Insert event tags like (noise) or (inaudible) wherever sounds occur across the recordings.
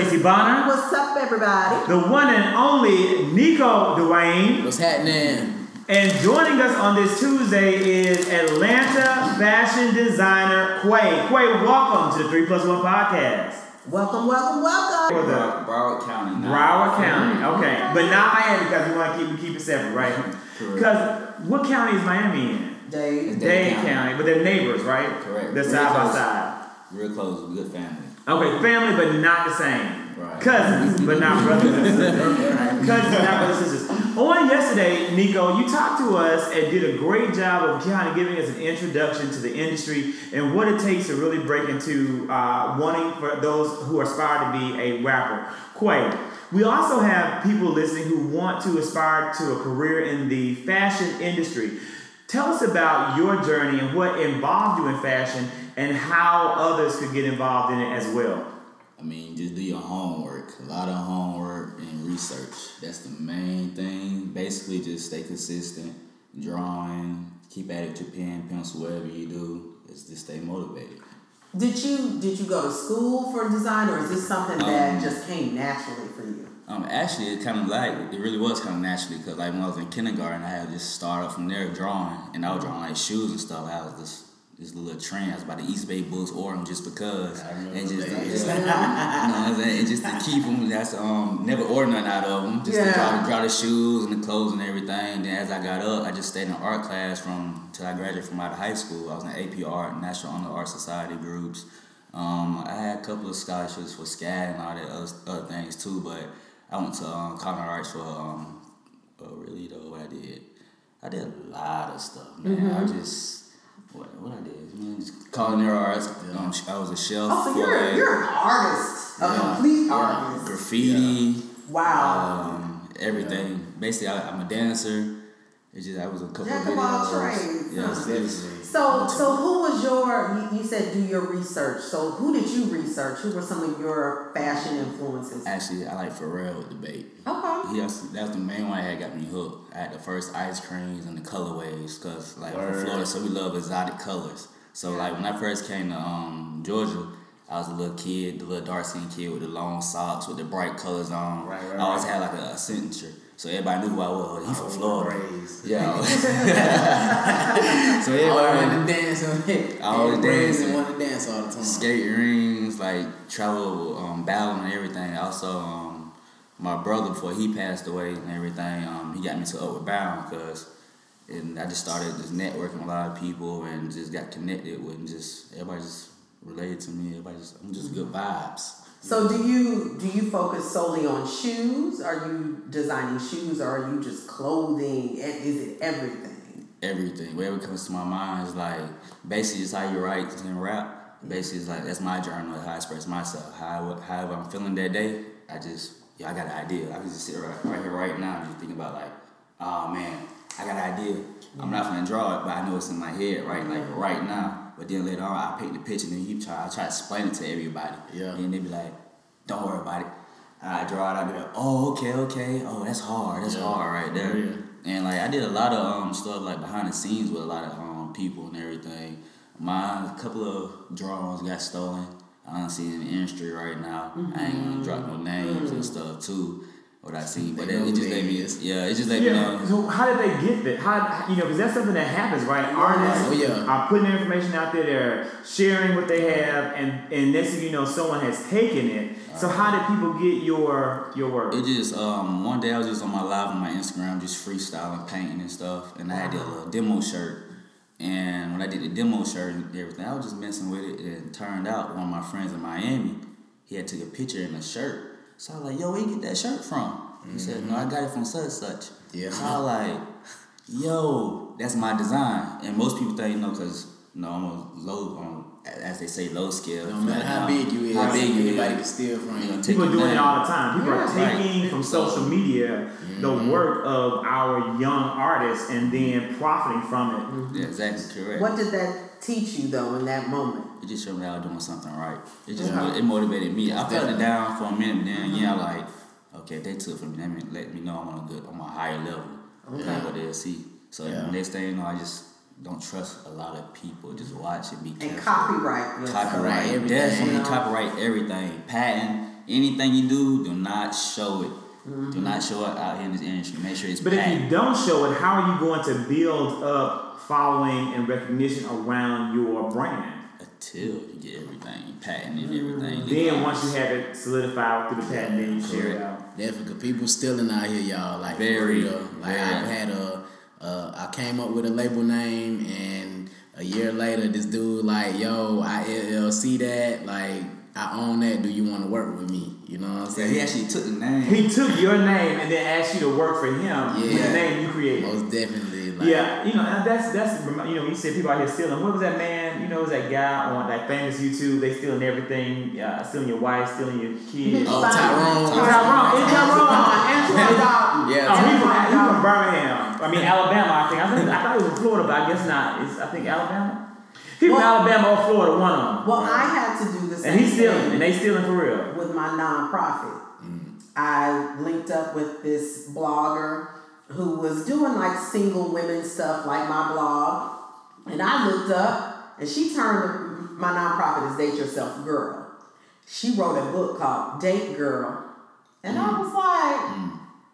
Tracey Bonner, What's up, everybody? the one and only Nicho Dewayne, What's happening? and joining us on this Tuesday is Atlanta fashion designer Quay. Quay, welcome to the Three Plus One podcast. Welcome, welcome, welcome. For the Broward, Broward County. now. Broward County, mm-hmm. okay, but not Miami because we want to keep keep it separate, right? Because what county is Miami in? Dave. Dade Dade County. County, but they're neighbors, right? Correct. They're Real side by side. Real close, good family. Okay, family, but not the same. Right. Cousins, but not brothers and sisters. (laughs) Cousins, but not brothers and sisters. On yesterday, Nicho, you talked to us and did a great job of kind of giving us an introduction to the industry and what it takes to really break into uh, wanting for those who aspire to be a rapper. Quay, we also have people listening who want to aspire to a career in the fashion industry. Tell us about your journey and what involved you in fashion and how others could get involved in it as well. I mean, just do your homework. A lot of homework and research. That's the main thing. Basically, just stay consistent, drawing, keep at it, your pen, pencil, whatever you do. Is just stay motivated. Did you did you go to school for design, or is this something that Um, just came naturally for you? Um, actually, it kind of like it really was kind of naturally because like when I was in kindergarten, I had just started from there drawing, and I was drawing like shoes and stuff. I was this this little trend. I was by the Eastbay Books or them just because, and just, just (laughs) you know what I'm saying, and just to keep them. That's um never order nothing out of them. Just to draw, the, draw the shoes and the clothes and everything. Then as I got up, I just stayed in art class from till I graduated from out of high school. I was in AP Art, National Honor Art Society groups. Um, I had a couple of scholarships for SCAD and all that other, other things too, but I went to um, Culinary Arts for um, uh, really though what I did. I did a lot of stuff, man. I just what what I did, man, just culinary arts. Um, I was a chef Oh, so you're like, you're an artist, a Yeah. complete yeah, artist. graffiti, Wow. um, everything. Basically, I, I'm a dancer. It's just I was a couple Jack of of all videos. trades, Yeah, huh? it's- it's- So so who was your? You, you said do your research. So who did you research? Who were some of your fashion influences? Actually, I like Pharrell with the BAPE. Okay. He was, that was the main one that got me hooked. I had the first ice creams and the colorways, cause like from Florida, so we love exotic colors. So like when I first came to um, Georgia, I was a little kid, the little dark skinned kid with the long socks with the bright colors on. Right, right, I always right. had like a, a signature, so everybody knew who I was. He from Florida. raised. Yeah. (laughs) (laughs) so I everybody wanted to dance on it. I always dancing. and wanted to dance all the time. skate rings, like travel, um, battling and everything. Also, um, my brother before he passed away and everything, um, he got me to Upward Bound because, and I just started just networking with a lot of people and just got connected with and just everybody just related to me. Everybody just I'm just good vibes. So do you do you focus solely on shoes? Are you designing shoes, or are you just clothing? And Is it everything? Everything, whatever comes to my mind is like basically just how you write and rap. Basically, it's like that's my journal, how I express myself. How however I'm feeling that day, I just yeah, I got an idea. I can just sit right, right here right now and just think about like, oh man, I got an idea. I'm not mm-hmm. gonna draw it, but I know it's in my head right like right now. But then later on, I paint the picture and then you try. I try to explain it to everybody. Yeah. And they be like, don't worry about it. I draw it. I be like, oh okay, okay. Oh that's hard. That's Yeah. hard right there. Yeah. And like I did a lot of um stuff like behind the scenes with a lot of um people and everything. My couple of drawings got stolen. I don't see in the industry right now. I ain't gonna drop no names and stuff too. What I seen, but They it, it just who let me, is. yeah, it just let me Yeah. know. So how did they get that? How you know? Because that's something that happens, right? Artists Oh, yeah. are putting their information out there. They're sharing what they have, and and next thing you know, someone has taken it. So how did people get your your work? It just um one day I was just on my live on my Instagram, just freestyling, painting and stuff, and I had did a little demo shirt. And when I did the demo shirt and everything, I was just messing with it. And it turned out one of my friends in Miami, he had took a picture in the shirt. So I was like, "Yo, where you get that shirt from?" He said, "No, I got it from such and such." Yeah. So I was like, "Yo, that's my design." And most people think, you know, because you know I'm a low, um, as they say, low scale. No matter how Like, big you is, how big you anybody is. can steal from You you. know, People are your doing it all the time. People are Yeah. taking from social media the Mm-hmm. work of our young artists and then profiting from it. Yeah, exactly correct. What did that teach you though in that moment? It just showed me I was doing something right. It just Yeah. it motivated me. I felt it down for a minute, then yeah, mm-hmm. like okay, they took from me, that mean let me know I'm on a good, I'm on a higher level. Okay. Okay, what they'll see. So Yeah. next thing you know, I just don't trust a lot of people. Just watch it. Be And careful. copyright. yourself. Copyright everything, Definitely you know? copyright everything. Patent anything you do. Do not show it. Mm-hmm. Do not show it out here in this industry. Make sure it's But if you don't show it, how are you going to build up following and recognition around your brand? Until you get everything patent and everything. Then once you have it solidified through the patent, then you share it out. Definitely, 'cause people stealing out here, y'all. Like Very, for real. Like very. I've had a, uh, I came up with a label name, and a year later, this dude like, yo, I LLC that, like, I own that. Do you want to work with me? You know what I'm saying? he actually took the name. He took your name and then asked you to work for him with the Yeah. name you created. Most definitely. Like, Yeah, you know, and that's that's you know, you said people out here stealing. What was that man? You know, was that guy on that famous YouTube? They stealing everything, uh, stealing your wife, stealing your kids. Oh, Fine. Tyrone. Tyrone, it's Tyrone. Antoine (laughs) Yeah, Oh, he from, he from Birmingham. I mean Alabama. I think. I think I thought he was from Florida, but I guess not. It's, I think Alabama. He from Well- Alabama or Florida, one of them. Well, I had to do the same And he's stealing, thing. and they stealing for real. with my nonprofit. Mm. I linked up with this blogger who was doing like single women stuff like my blog. And I looked up and she turned my nonprofit is Date Yourself Girl. She wrote a book called Date Girl. And I mm. was like, mm.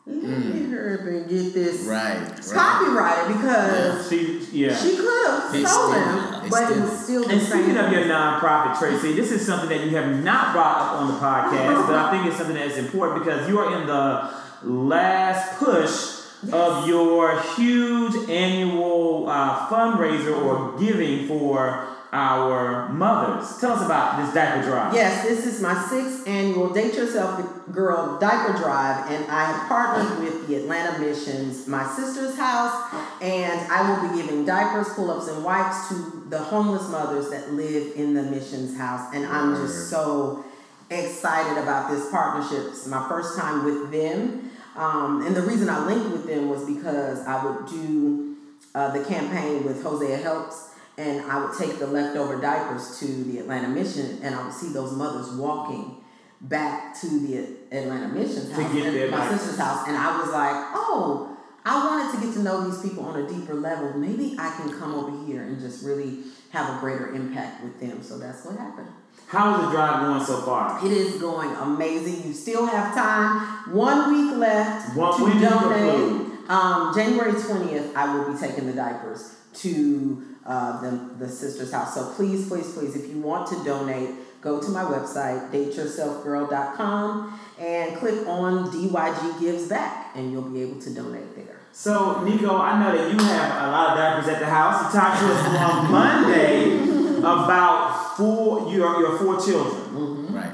Let me hurry up and get this Right. Right. copyrighted because She, yeah. she could have It's stolen still- it, it's but it was still the And same. speaking of your nonprofit, Tracey, this is something that you have not brought up on the podcast, but I think it's something that's important because you are in the last push of your huge annual uh, fundraiser or giving for our mothers. Tell us about this diaper drive. Yes, this is my sixth annual Date Yourself Girl Diaper Drive, and I have partnered with the Atlanta Missions, my sister's house, and I will be giving diapers, pull ups, and wipes to the homeless mothers that live in the missions house. And I'm just so excited about this partnership. It's my first time with them. Um, and the reason I linked with them was because I would do uh, the campaign with Hosea Helps, and I would take the leftover diapers to the Atlanta Mission, and I would see those mothers walking back to the Atlanta Mission's To house, get their my diapers. sister's house, and I was like, oh, I wanted to get to know these people on a deeper level. Maybe I can come over here and just really have a greater impact with them. So that's what happened. How is the drive going so far? It is going amazing. You still have time. One week left One- to you donate. Um, January twentieth, I will be taking the diapers to uh, the the sister's house. So please, please, please, if you want to donate, go to my website dateyourselfgirl.com and click on DYG Gives Back, and you'll be able to donate there. So, Nicho, I know that you have a lot of diapers at the house. You talked to us on (laughs) Monday about four your your four children. Right.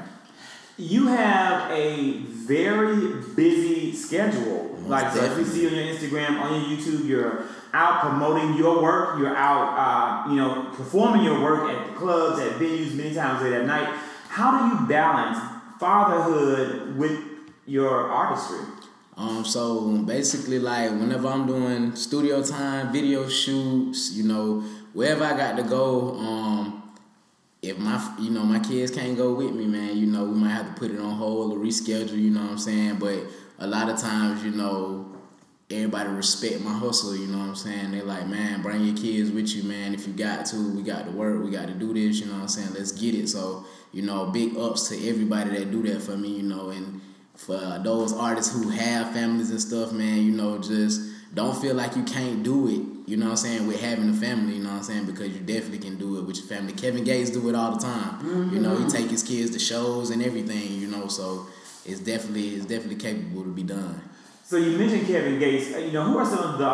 You have a very busy schedule. Most like so if we see on your Instagram, on your YouTube, you're out promoting your work. You're out, uh, you know, performing your work at the clubs, at venues, many times late at night. How do you balance fatherhood with your artistry? Um, so basically, like whenever I'm doing studio time, video shoots, you know, wherever I got to go, um, if my you know my kids can't go with me, man, you know, we might have to put it on hold or reschedule. You know what I'm saying? But a lot of times, you know, everybody respect my hustle. You know what I'm saying? They like, man, bring your kids with you, man. If you got to, we got to work. We got to do this. You know what I'm saying? Let's get it. So you know, big ups to everybody that do that for me. You know, and for those artists who have families and stuff, man, you know, just don't feel like you can't do it. You know what I'm saying? With having a family, you know what I'm saying? Because you definitely can do it with your family. Kevin Gates do it all the time. You know, he mm-hmm. take his kids to shows and everything. You know, so it's definitely it's definitely capable to be done. So you mentioned Kevin Gates. Uh, You know, who are some of the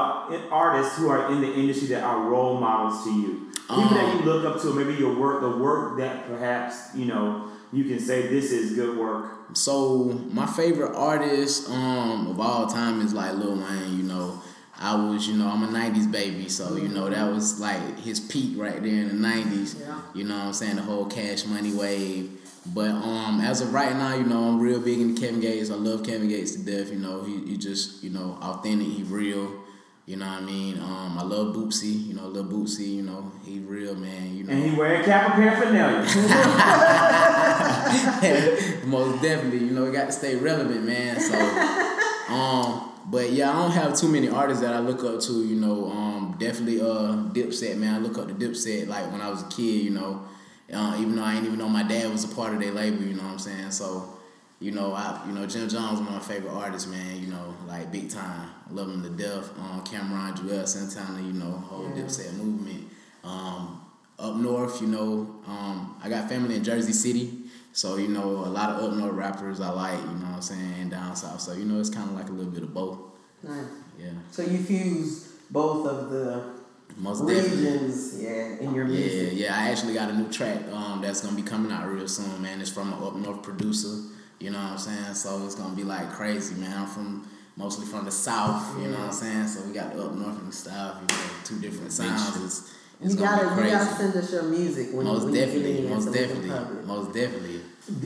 artists who are in the industry that are role models to you? People that you look up to, maybe your work, the work that perhaps you know you can say this is good work. So my favorite artist um of all time is like Lil Wayne. You know, I was you know I'm a '90s baby, so you know that was like his peak right there in the '90s. Yeah. You know what I'm saying the whole Cash Money wave. But um as of right now, you know I'm real big into Kevin Gates. I love Kevin Gates to death. You know he he just you know authentic. He real. You know what I mean? Um, I love Boosie. You know, love Boosie. You know, he real man. You know, And he wearing Kappa paraphernalia. (laughs) most definitely. You know, he got to stay relevant, man. So (laughs) Um, but yeah, I don't have too many artists that I look up to. You know, um, definitely uh Dipset, man. I look up to Dipset like when I was a kid. You know, uh, even though I didn't even know my dad was a part of their label. You know what I'm saying? So. You know, I you know Jim Jones one of my favorite artists, man. You know, like big time. Love him to death. Um, Cam'ron, Juelz Santana, you know, whole Yeah. Dipset movement. Um, up north, you know, um, I got family in Jersey City, so you know a lot of up north rappers I like. You know what I'm saying, and down south. So you know it's kind of like a little bit of both. Nice. Yeah, So you fuse both of the most definitely. regions, yeah, in your Yeah, music. yeah. yeah. I actually got a new track um, that's gonna be coming out real soon, man. It's from an up north producer. You know what I'm saying? So it's gonna be like crazy, man. I'm from mostly from the south. You know what I'm saying? So we got the up north and the south. You know, two different sounds. It's, it's You gonna gotta, be you gotta send us your music when, most when you get definitely, in most so definitely, most definitely.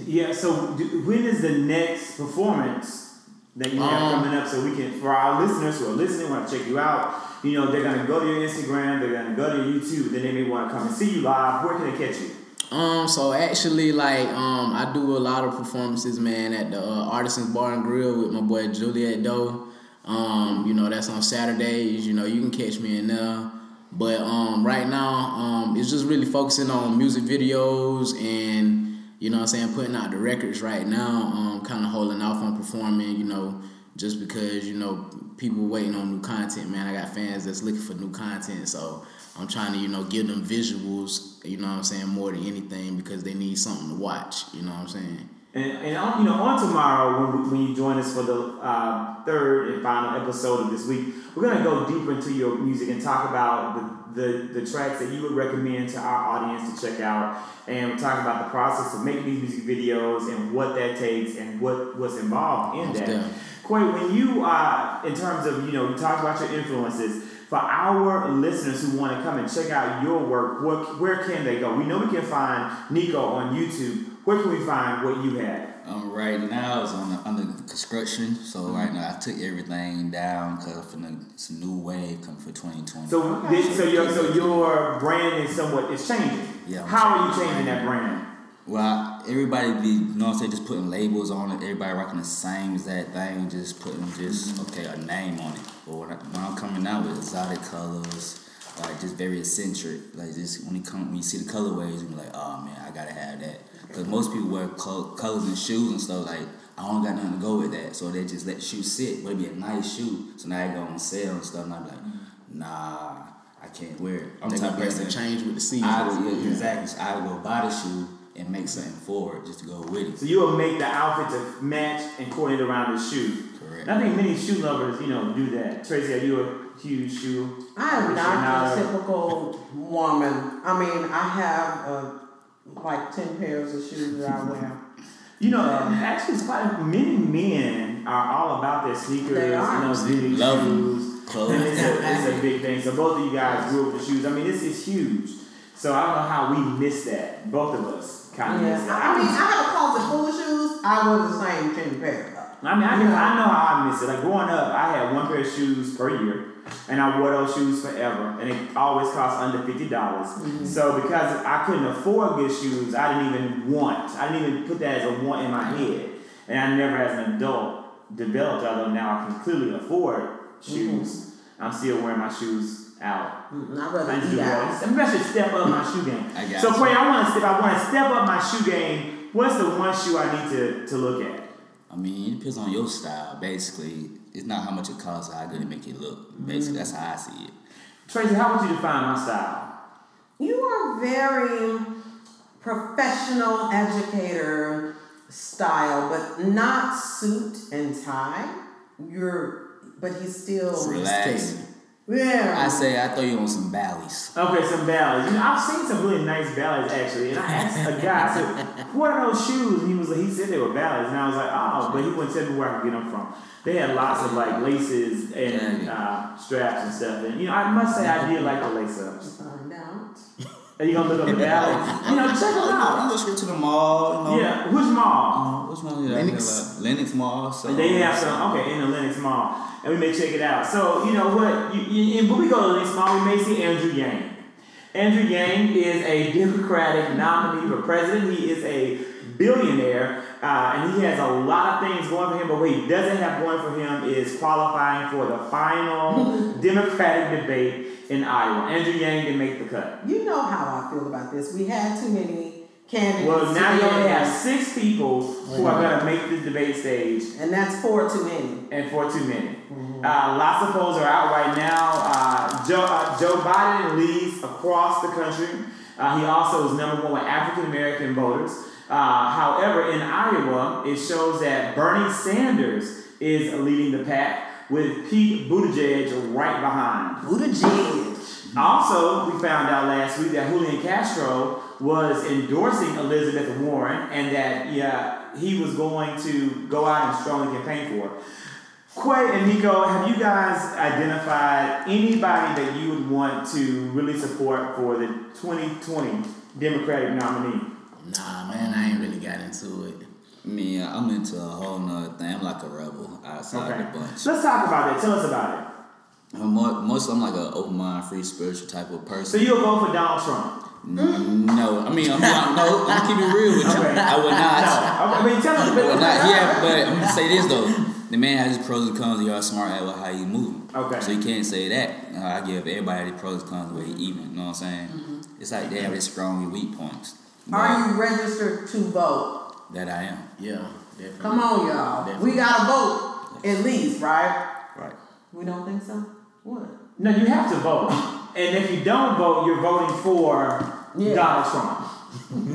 Yeah. So when is the next performance that you have Um, coming up? So we can, for our listeners who are listening, want to check you out. You know, they're gonna go to your Instagram, they're gonna go to your YouTube, then they may want to come and see you live. Where can they catch you? Um, so actually, like, um, I do a lot of performances, man, at the uh, Artisans Bar and Grill with my boy Juliet Doe. Um, you know, that's on Saturdays. You know, you can catch me in there. But um, right now, um, it's just really focusing on music videos and you know, I'm saying putting out the records right now. Um, kind of holding off on performing. You know, just because you know people waiting on new content, man. I got fans that's looking for new content, so I'm trying to you know give them visuals. You know what I'm saying more than anything because they need something to watch. You know what I'm saying. And, and on, you know, on tomorrow when, when you join us for the uh, third and final episode of this week, we're gonna go deeper into your music and talk about the, the, the tracks that you would recommend to our audience to check out, and we're talking about the process of making these music videos and what that takes and what what's involved in that. Quay, when you uh, in terms of you know, you talked about your influences. For our listeners who want to come and check out your work, what, where can they go? We know we can find Nicho on YouTube. Where can we find what you have? Um, right now it's on the, under construction, so right now I took everything down because for the, it's a new wave coming for 2020. So, this, so your so your brand is somewhat is changing. Yeah, I'm How are you changing changing that brand? Well, everybody be, you know what I'm saying, just putting labels on it. Everybody rocking the same exact thing, just putting just okay a name on it. But when, I, when I'm coming out with exotic colors, like just very eccentric, like just when you come when you see the colorways, you be like, oh man, I gotta have that. Because most people wear colors in shoes and stuff like. I don't got nothing to go with that, so they just let the shoe sit. But it be a nice shoe, so now I go on sale and stuff, and I'm like, nah, I can't wear it. I'm They the type gonna of person to change with the season. I would, yeah, exactly. So I would go buy the shoe and make something for it just to go with it. So you will make the outfit to match and coordinate around the shoe. Correct. And I think many shoe lovers, you know, do that. Tracey, are you a huge shoe? I am not a typical woman. I mean, I have uh, like ten pairs of shoes that I wear. You know, actually, it's quite many men are all about their sneakers. They are. You know, big Love 'em. shoes. Clothes. And it's a, (laughs) it's a big thing. So both of you guys grew up with shoes. I mean, this is huge. So I don't know how we missed that. Both of us kind of missed Yeah. that. I mean, I have a closet full of shoes. I wear the same ten pairs. I mean, I, know, I know how I miss it. Like growing up, I had one pair of shoes per year, and I wore those shoes forever, and it always cost under fifty dollars. So because I couldn't afford good shoes, I didn't even want. I didn't even put that as a want in my head, and I never, as an adult, developed. Although now I can clearly afford shoes, I'm still wearing my shoes out. Mm, I'd I rather need to do out. Maybe I should step up my shoe game. I got so you. Quay, I want to step. I want to step up my shoe game. What's the one shoe I need to, to look at? I mean, it depends on your style. Basically, it's not how much it costs, how good it make you look. Mm-hmm. Basically, that's how I see it. Tracey, how would you define my style? You are very professional educator style, but not suit and tie. You're, but he's still Relax. Yeah. I say I throw you on some valleys. Okay, some ballets. You know, I've seen some really nice ballets actually, and I asked a guy, I said, "What are those shoes?" And he was like, he said they were ballets, and I was like, "Oh," but he wouldn't tell me where I could get them from. They had lots of like laces and uh, straps and stuff, and you know, I must say I did like the lace ups. Find out. Are you gonna look up the ballets? You know, check them (laughs) out. You out. go straight to the mall. You know. Yeah, which mall? Which one is that? Lenox. Lenox Mall. So They have some, okay, in the Lenox Mall, and we may check it out. So, you know what, you, you, and when we go to Lenox Mall, we may see Andrew Yang. Andrew Yang is a Democratic nominee for president. He is a billionaire, uh, and he has a lot of things going for him. But what he doesn't have going for him is qualifying for the final (laughs) Democratic debate in Iowa. Andrew Yang didn't make the cut. You know how I feel about this. We had too many candidates. Well, now you only have six people who are going to make the debate stage, and that's four too many. and four too many. Uh, lots of polls are out right now. Uh, Joe, uh, Joe Biden leads across the country. Uh, he also is number one with African American voters. Uh, however, in Iowa, it shows that Bernie Sanders is leading the pack with Pete Buttigieg right behind. Buttigieg. Also, we found out last week that Julian Castro was endorsing Elizabeth Warren and that yeah, he was going to go out and strongly campaign for her. Quay and Nicho, have you guys identified anybody that you would want to really support for the 2020 Democratic nominee? Nah, man, I ain't really got into it. Me, I'm into a whole nother thing. I'm like a rebel outside Okay. the bunch. Let's talk about it. Tell us about it. I'm more, most I'm like an open mind, free spiritual type of person. So you'll vote for Donald Trump? No, I mean I'm not, no. I'm keeping it real with you. Okay. I would not. No. I mean, tell us. I would not. Yeah, but I'm gonna say this though. The man has his pros and cons. You are smart at how he moving. Okay. So you can't say that. Uh, I give everybody the pros and cons the way he even. You know what I'm saying? Mm-hmm. It's like they have their strong and weak points. But Are you registered to vote? That I am. Yeah, definitely. Come on, y'all. Definitely. We gotta vote at least, right? Right. We don't think so. What? No, you have to vote. And if you don't vote, you're voting for Yeah. Donald Trump. (laughs)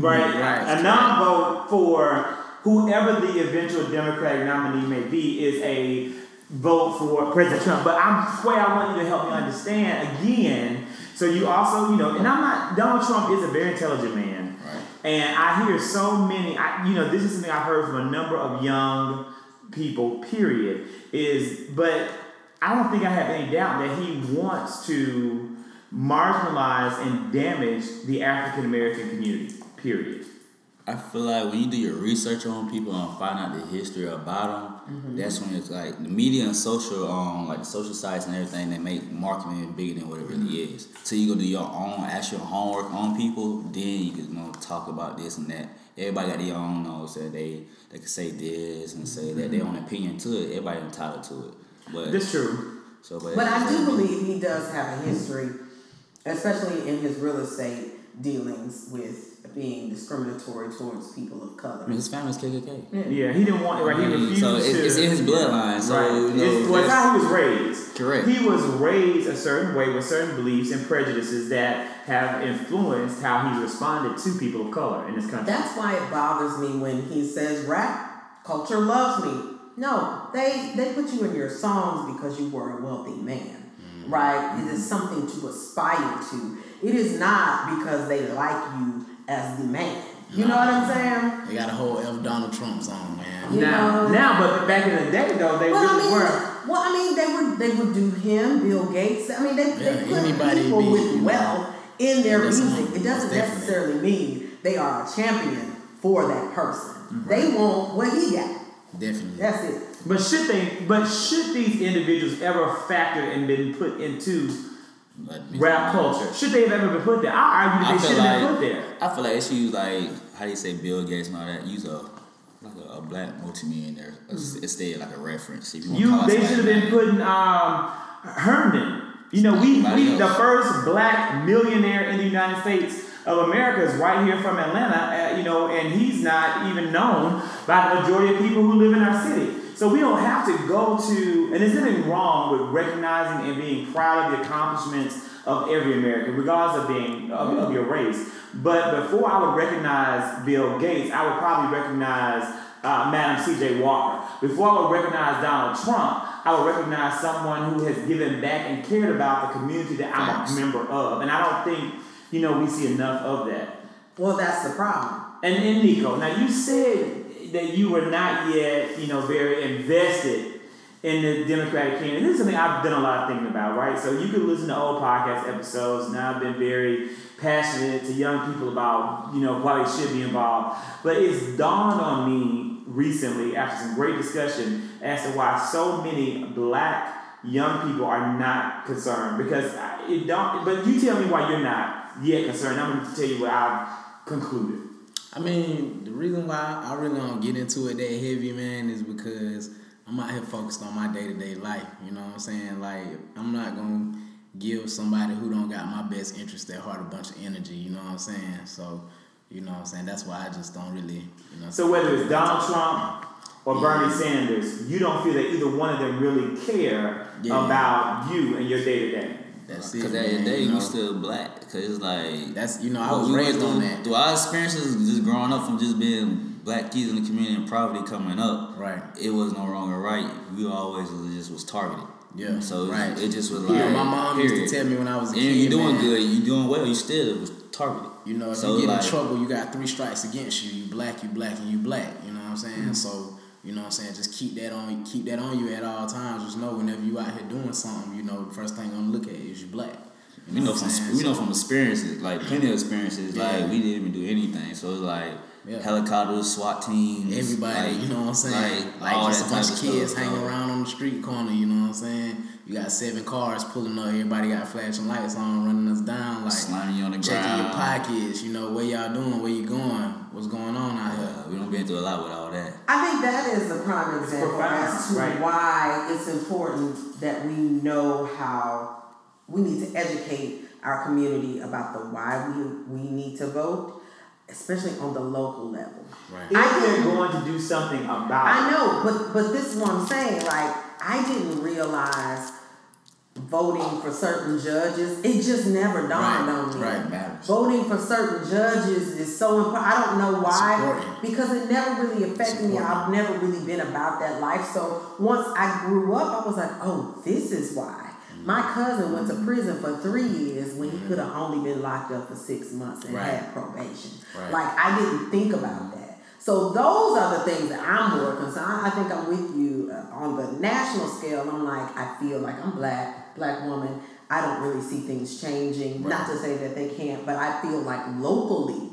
Right? Right. A non vote for whoever the eventual Democratic nominee may be is a vote for President Trump. But I'm way I want you to help me understand again. So you also, you know, and I'm not Donald Trump is a very intelligent man. Right. And I hear so many, I, you know, this is something I've heard from a number of young people, period, is, but I don't think I have any doubt that he wants to marginalize and damage the African American community, period. I feel like when you do your research on people and find out the history about them, mm-hmm. that's when it's like the media and social, um, like the social sites and everything, they make marketing bigger than what it really mm-hmm. is. So you go do your own actual homework on people, then you can you know talk about this and that. Everybody got their own nose that they they can say this and say that their mm-hmm. own opinion to it. Everybody entitled to it, but That's true. so but, But I do believe he does have a history, especially in his real estate dealings with being discriminatory towards people of I color. mean, his family's KKK. Yeah, he didn't want, right? He I mean, refused so it's, to. it's in his bloodline. So right. you know, it's, well, it's that's- how he was raised. Correct. He was raised a certain way with certain beliefs and prejudices that have influenced how he's responded to people of color in this country. That's why it bothers me when he says rap culture loves me. No, they they put you in your songs because you were a wealthy man, mm-hmm. right? It is mm-hmm. something to aspire to. It is not because they like you as the man. You know what I'm saying? They got a whole F Donald Trump song, man. You now, know- now, but back in the day, though, they Well, I mean, were. well, I mean, they would they would do him, Bill Gates. I mean, they, they Yeah, put anybody people be, with you know, wealth in their listen, music. It doesn't most definitely. necessarily mean they are a champion for that person. Mm-hmm. They want what he got. Definitely. That's it. But should they? But should these individuals ever factor and been put into rap culture? Should they have ever been put there? I argue that they feel shouldn't have like- been put there. I feel like they should use like how do you say Bill Gates and all that. Use a like a, a black multimillionaire mm instead like a reference. If you, You, they should have been putting um, Herndon. You know, we, we the first black millionaire in the United States of America is right here from Atlanta. Uh, you know, and he's not even known by the majority of people who live in our city. So we don't have to go to, and there's nothing wrong with recognizing and being proud of the accomplishments of every American, regardless of being of, of your race. But before I would recognize Bill Gates, I would probably recognize uh, Madam C.J. Walker. Before I would recognize Donald Trump, I would recognize someone who has given back and cared about the community that I'm a member of. And I don't think, you know, we see enough of that. Well, that's the problem. And, and Nicho, now you said that you were not yet, you know, very invested in the Democratic candidate. This is something I've done a lot of thinking about, right? So you can listen to old podcast episodes. Now I've been very passionate to young people about, you know, why they should be involved. But it's dawned on me recently after some great discussion as to why so many black young people are not concerned. Because it don't. But you tell me why you're not yet concerned. I'm going to tell you what I've concluded. I mean, the reason why I really don't get into it that heavy, man, is because I'm out here focused on my day to day life. You know what I'm saying? Like, I'm not gonna give somebody who don't got my best interest at heart a bunch of energy. You know what I'm saying? So, you know what I'm saying? That's why I just don't really, you know. So whether it's Donald Trump or Bernie Sanders, you don't feel that either one of them really care Yeah. about you and your day to day. That's it. Because at the man, day, you know. still black. Because it's like. That's you know I was raised through, on that. Through our experiences, just growing up from just being black kids in the community and poverty coming up, Right. it was no wrong or right. We always was, just was targeted. Yeah. So right. it just was like. my mom used to tell me when I was a And kid. you doing man, good, you doing well, you still was targeted. You know, if So, you get like- in trouble, you got three strikes against you. You black, you black, and you black. You know what I'm saying? Mm-hmm. So, you know what I'm saying? Just keep that on keep that on you at all times. Just know whenever you out here doing something, you know, the first thing I'm gonna look at is you black. We know from we know from experiences, like plenty of experiences. Yeah. Like we didn't even do anything, so it's like Yeah. helicopters, SWAT teams, Everybody, like- you know what I'm saying? Like, Like, all just that a bunch of of kids stuff, hanging so- around on the street corner, you know what I'm saying? You got seven cars pulling up, everybody got flashing lights on, running us down, like slamming you on the checking ground. your pockets, you know, where y'all doing, where you going, what's going on out here. Uh, we don't been through a lot with all that. I think that is a prime example as to right. why it's important that we know how we need to educate our community about the why we we need to vote, especially on the local level. Right. If I they're going to do something about I know, but but this is what I'm saying. Like I didn't realize voting for certain judges. It just never dawned Right, on me. right. Matters. Voting for certain judges is so important. I don't know why important. because it never really affected me. I've never really been about that life. So once I grew up, I was like, oh, this is why. My cousin went to prison for three years when he could have only been locked up for six months and Right. had probation. Right. Like I didn't think about that. So those are the things that I'm more concerned. I think I'm with you uh, on the national scale. I'm like, I feel like I'm black, black woman. I don't really see things changing. Not to say that they can't, but I feel like locally,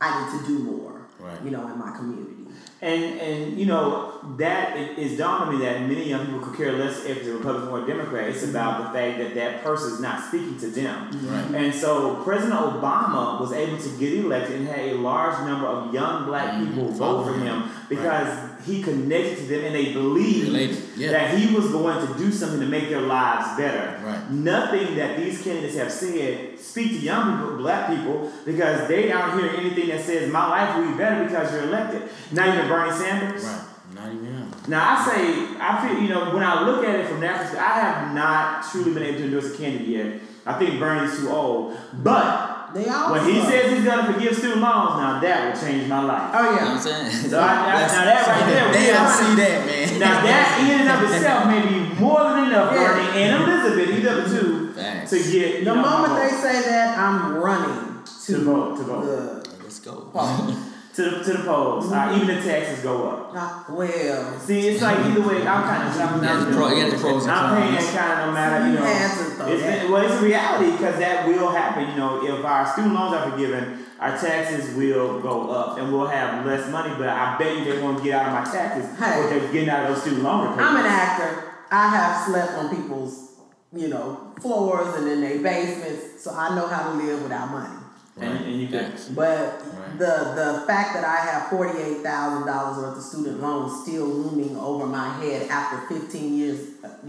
I need to do more. Right. You know, in my community. And and you know that it, it is dawned on me that many young people could care less if it's a Republican or a Democrat. It's about the fact that that person is not speaking to them. Right. And so President Obama was able to get elected and had a large number of young black Mhm. people Vote for him him. because he connected to them and they believed. Yeah. that he was going to do something to make their lives better. Right. Nothing that these candidates have said speak to young people, black people, because they aren't hearing anything that says my life will be better because you're elected. Not even Bernie Sanders. Right. Not even him. Now I say I feel you know when I look at it from that perspective, I have not truly been able to endorse a candidate yet. I think Bernie's too old, but They all when he suck. says he's gonna forgive student loans, now that will change my life. Oh You know what yeah. I'm saying? (laughs) So I, I, now that right there, They we don't see that, man. Now that in and of itself may be more than enough, Yeah. Bernie and Elizabeth, either the two, Facts. to get The know, moment they say that, I'm running to, To vote, to vote. the Let's go. (laughs) polls. to the to the polls, uh, even the taxes go up. Not- well, See, it's like either way. I'm kind of I'm, Yeah, the pro- you got the pros and I'm paying cons. kind of no matter you know. You had to throw It's well, it's a reality because that will happen. You know, if our student loans are forgiven, our taxes will go up and we'll have less money. But I bet you they won't get out of my taxes Hey. what they're getting out of those student loan repayments. I'm an actor. I have slept on people's, you know, floors and in their basements, so I know how to live without money. and, and you can. But Right. The the fact that I have forty eight thousand dollars worth of student loans still looming over my head after fifteen years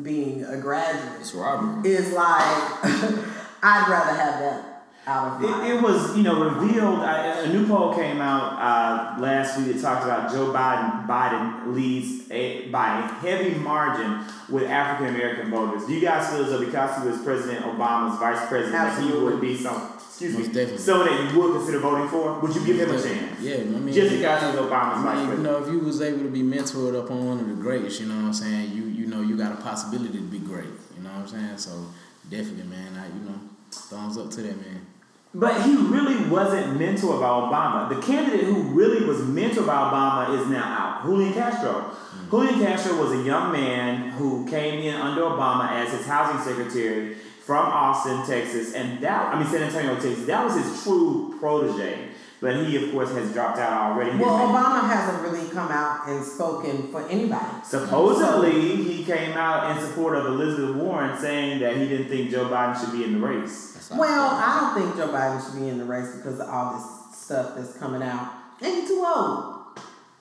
being a graduate It's robbery. is like (laughs) I'd rather have that out of my. It, it was, you know, revealed. I, a new poll came out uh, last week that talked about Joe Biden. Biden leads a, by a heavy margin with African American voters. Do you guys feel as though because he was President Obama's vice president, that he Absolutely. would be some, excuse Most me, definitely. someone that you would consider voting for? Would you give him a chance? Yeah, I mean, Just because he's Obama's I mean, you know, if you was able to be mentored up on one of the greats, you know what I'm saying, you you know you got a possibility to be great. You know what I'm saying? So definitely, man, I you know, thumbs up to that man. But he really wasn't mentored by Obama. The candidate who really was mentored by Obama is now out. Julian Castro. Mm. Julian Castro was a young man who came in under Obama as his housing secretary from Austin, Texas, and that I mean San Antonio, Texas. That was his true protege. But he, of course, has dropped out already. Well, made- Obama hasn't really come out and spoken for anybody. Supposedly, he came out in support of Elizabeth Warren, saying that he didn't think Joe Biden should be in the race. Well. I don't think Joe Biden should be in the race because of all this stuff that's coming out. And he too old?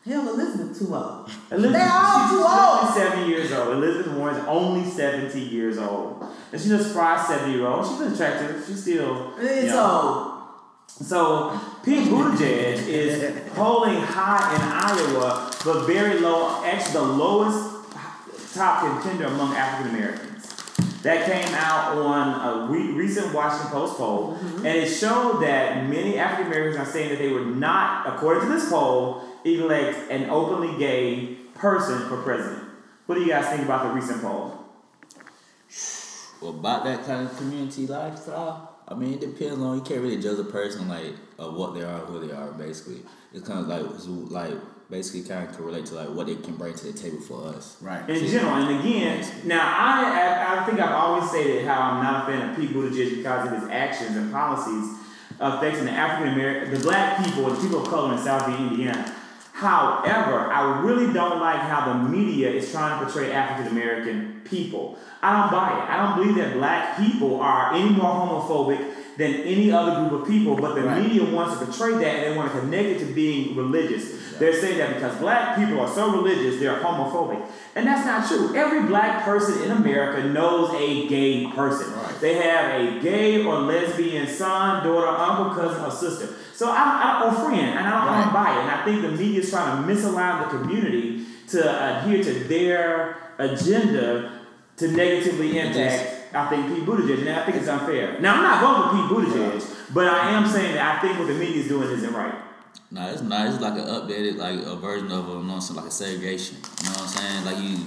Hell, Elizabeth too old. Elizabeth, They all too she's old. only 70 years old. Elizabeth Warren's only 70 years old. And she's a spry 70 year old. She's attractive. She's still. It's old. So Pete Buttigieg is polling high in Iowa, but very low, actually the lowest top contender among African Americans. That came out on a re- recent Washington Post poll, mm-hmm. and it showed that many African Americans are saying that they would not, according to this poll, elect an openly gay person for president. What do you guys think about the recent poll? Well, about that kind of community lifestyle, I mean, it depends on you can't really judge a person like of what they are, who they are. Basically, it's kind of like like basically kind of can relate to like what they can bring to the table for us. Right. in general. And again, now I, I I think I've always stated how I'm not a fan of Pete Buttigieg because of his actions and policies affecting the African American, the black people, and people of color in South Bend, Indiana. However, I really don't like how the media is trying to portray African American people. I don't buy it. I don't believe that black people are any more homophobic than any other group of people, but the Right. media wants to portray that and they want to connect it to being religious. They're saying that because black people are so religious, they're homophobic. And that's not true. Every black person in America knows a gay person. Right. They have a gay or lesbian son, daughter, uncle, cousin, or sister. So I, I or friend, and I don't, I don't buy it. And I think the media is trying to misalign the community to adhere to their agenda to negatively impact. I think Pete Buttigieg, and I think it's unfair. Now I'm not voting for Pete Buttigieg, but I am saying that I think what the media is doing isn't right. No, it's not. It's like an updated, like a version of a, you know, like a segregation. You know what I'm saying? Like you,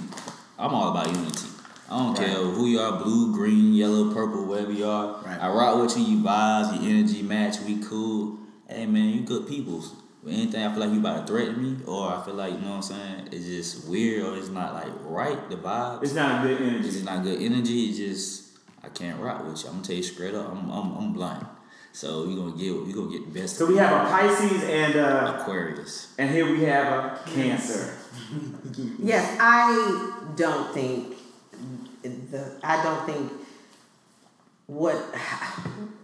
I'm all about unity. I don't Right. care who you are, blue, green, yellow, purple, whatever you are. Right. I rock with you, you vibes, your energy match, we cool. Hey man, you good peoples. But anything I feel like you about to threaten me, or I feel like, you know what I'm saying, it's just weird or it's not like right, the vibes. It's not good energy. It's not good energy. It's just I can't rock with you. I'm gonna tell you straight up. I'm I'm, I'm blind. So you gonna get you gonna get the best. So we have a Pisces and uh, Aquarius. and here we have a Cancer. (laughs) Yes, I don't think the I don't think what this is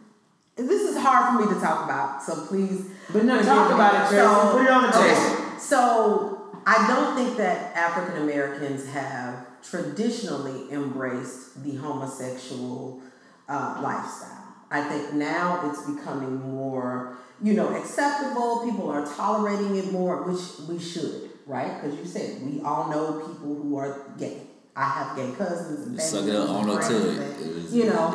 hard for me to talk about. So please, But no, talk me. about it, Tracey. Put it on the okay. table. So I don't think that African Americans have traditionally embraced the homosexual uh, lifestyle. I think now it's becoming more, you know, acceptable. People are tolerating it more, which we should, right? Because you said we all know people who are gay. I have gay cousins and Just suck it up, members own and up to friends it. and- It was- you know,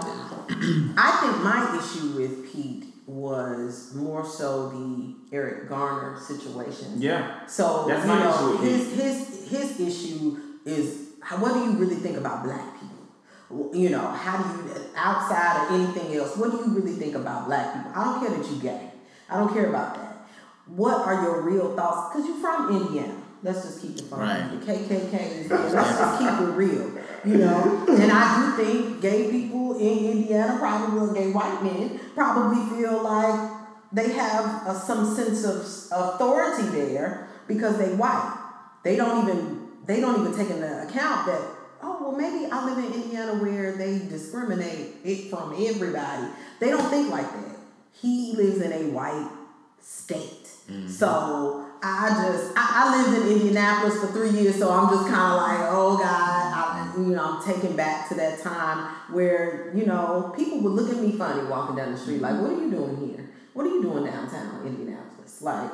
I think my issue with Pete was more so the Eric Garner situation. Yeah. So That's you know, his his his issue is how, what do you really think about black people? You know, how do you outside of anything else? What do you really think about black people? I don't care that you gay. I don't care about that. What are your real thoughts? Because you're from Indiana. Let's just keep it fun. Right. The KKK is there. Let's just keep it real. You know, and I do think gay people in Indiana, probably gay white men, probably feel like they have a, some sense of authority there because they white. They don't even they don't even take into account that oh well maybe I live in Indiana where they discriminate it from everybody. They don't think like that. He lives in a white state. Mm-hmm. So I just I, I lived in Indianapolis for three years, so I'm just kind of like, oh God, I, you know, I'm taken back to that time where you know people would look at me funny walking down the street, like, what are you doing here? What are you doing downtown Indianapolis? Like,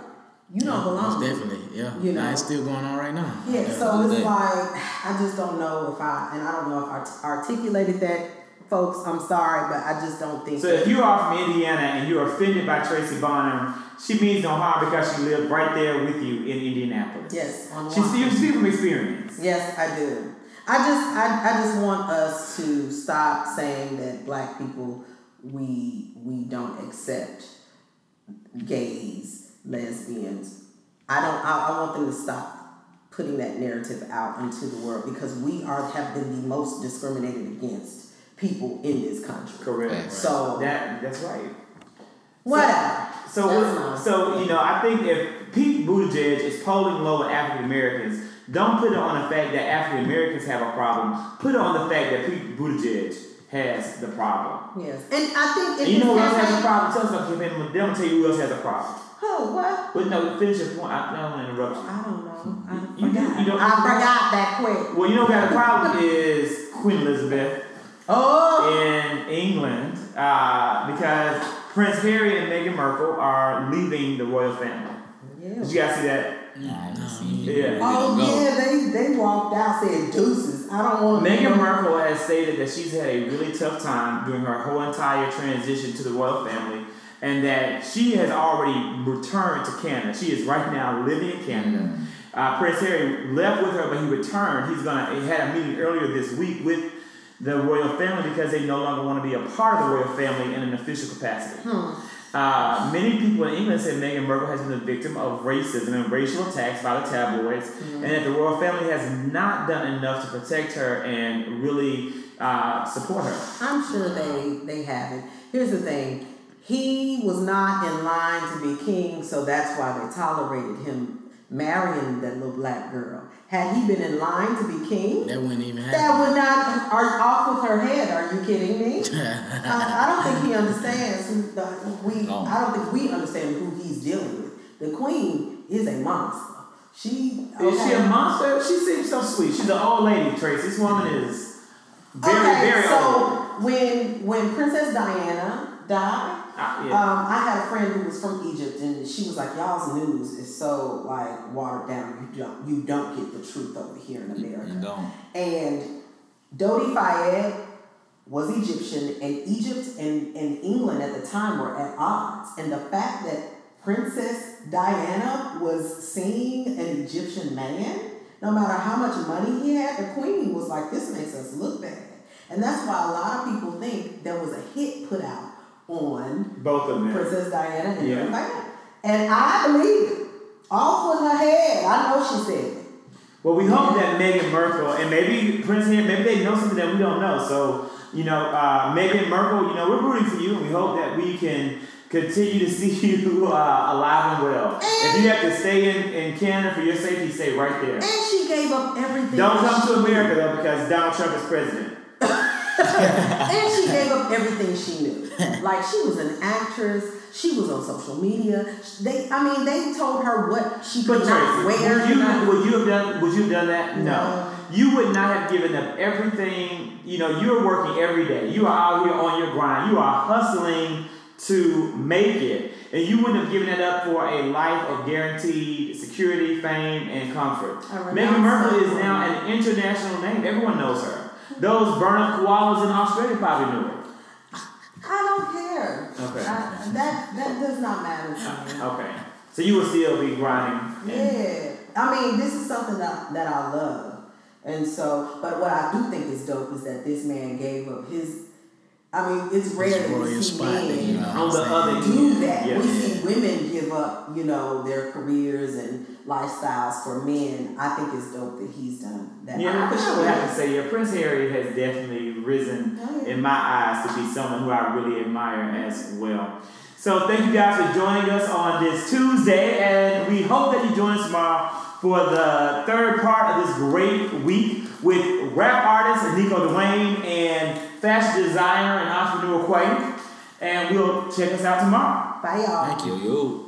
you don't belong. Most definitely, yeah. You Nah, know. it's still going on right now. Yeah, so it's like I just don't know if I and I don't know if I t- articulated that, folks. I'm sorry, but I just don't think. So if you are from Indiana and you're offended by Tracey Bonham, she means no harm because she lived right there with you in Indianapolis. yes, on She you speak from experience. Yes, I do. I just I, I just want us to stop saying that black people we we don't accept gays, lesbians. I don't I, I want them to stop putting that narrative out into the world because we are have been the most discriminated against people in this country. Correct. So That that's right. whatever. So That's what- so you know, I think if Pete Buttigieg is polling low with African Americans, don't put it on the fact that African Americans have a problem. Put it on the fact that Pete Buttigieg has the problem. Yes. And I think if you know who it's else has a happening- problem? Tell us about campaign. They'll tell you who else has a problem. Oh, what? But no, finish your point. I, I don't want to interrupt you. I don't know. I You- you- forgot. you don't- I forgot that quick. Well, you know what got a problem is Queen Elizabeth Oh. in England uh, because Prince Harry and Meghan Markle are leaving the royal family. Yeah. Did you guys see that? Nah, I didn't see Yeah. Oh go. yeah, they they walked out said deuces. I don't want to. Meghan Markle has stated that she's had a really tough time during her whole entire transition to the royal family, and that she has already returned to Canada. She is right now living in Canada. Uh, Prince Harry left with her, but he returned. He's gonna. He had a meeting earlier this week with the royal family because they no longer want to be a part of the royal family in an official capacity. Uh, many people in England said Meghan Markle has been the victim of racism and racial attacks by the tabloids, and that the royal family has not done enough to protect her and really uh, support her. I'm sure they they haven't. Here's the thing. He was not in line to be king, so that's why they tolerated him marrying that little black girl. Had he been in line to be king, That wouldn't even have that would not are off with her head. Are you kidding me? I, (laughs) I don't think he understands. Who the, we No. I don't think we understand who he's dealing with. The queen is a monster. She Is she a monster? She seems so sweet. She's an old lady, Tracey. This woman is very, okay, very so old. when when Princess Diana died, Uh, yeah. um, I had a friend who was from Egypt, and she was like, "Y'all's news is so like watered down. You don't you don't get the truth over here in America." You don't. And Dodi Fayed was Egyptian, and Egypt and, and England at the time were at odds. And the fact that Princess Diana was seeing an Egyptian man, no matter how much money he had, the queen was like, this makes us look bad. And that's why a lot of people think there was a hit put out on Both of them. Princess Diana and Yeah. everybody. And I believe it. Off with her head. I know she said it. Well, we hope that Meghan Markle and maybe Prince Harry, maybe they know something that we don't know. So, you know, uh, Meghan Markle, you know, we're rooting for you, and we hope that we can continue to (laughs) see you uh, alive and well. If you have to stay in, in Canada for your safety, stay right there. And she gave up everything. Don't come to America though, because Donald Trump is president. (laughs) and she gave up (laughs) everything she knew. Like she was an actress. She was on social media. They, I mean, they told her what she But could not Tracey, wear. would you, not- would you have done? Would you have done that? No. No. You would not have given up everything. You know, you are working every day. You are out here on your grind. You are hustling to make it, and you wouldn't have given it up for a life of guaranteed security, fame, and comfort. Meghan that is now an international name. Everyone knows her. Those burn-up koalas in Australia probably knew it. I don't care. Okay. I, that that does not matter to me. Okay. So you would still be grinding. and- Yeah. I mean, this is something that, that I love. And so, but what I do think is dope is that this man gave up his. I mean, it's rare His that we see men he know. On the other do that. Yeah. We see women give up, you know, their careers and lifestyles for men. I think it's dope that he's done that. Yeah, I I appreciate would have to it. say, yeah, Prince Harry has definitely risen Oh, yeah. in my eyes to be someone who I really admire as well. So thank you guys for joining us on this Tuesday, and we hope that you join us tomorrow for the third part of this great week with rap artist Nicho Dewayne and fashion designer and entrepreneur Quay. And we'll check us out tomorrow. Bye, y'all. Thank you. Yo, yo.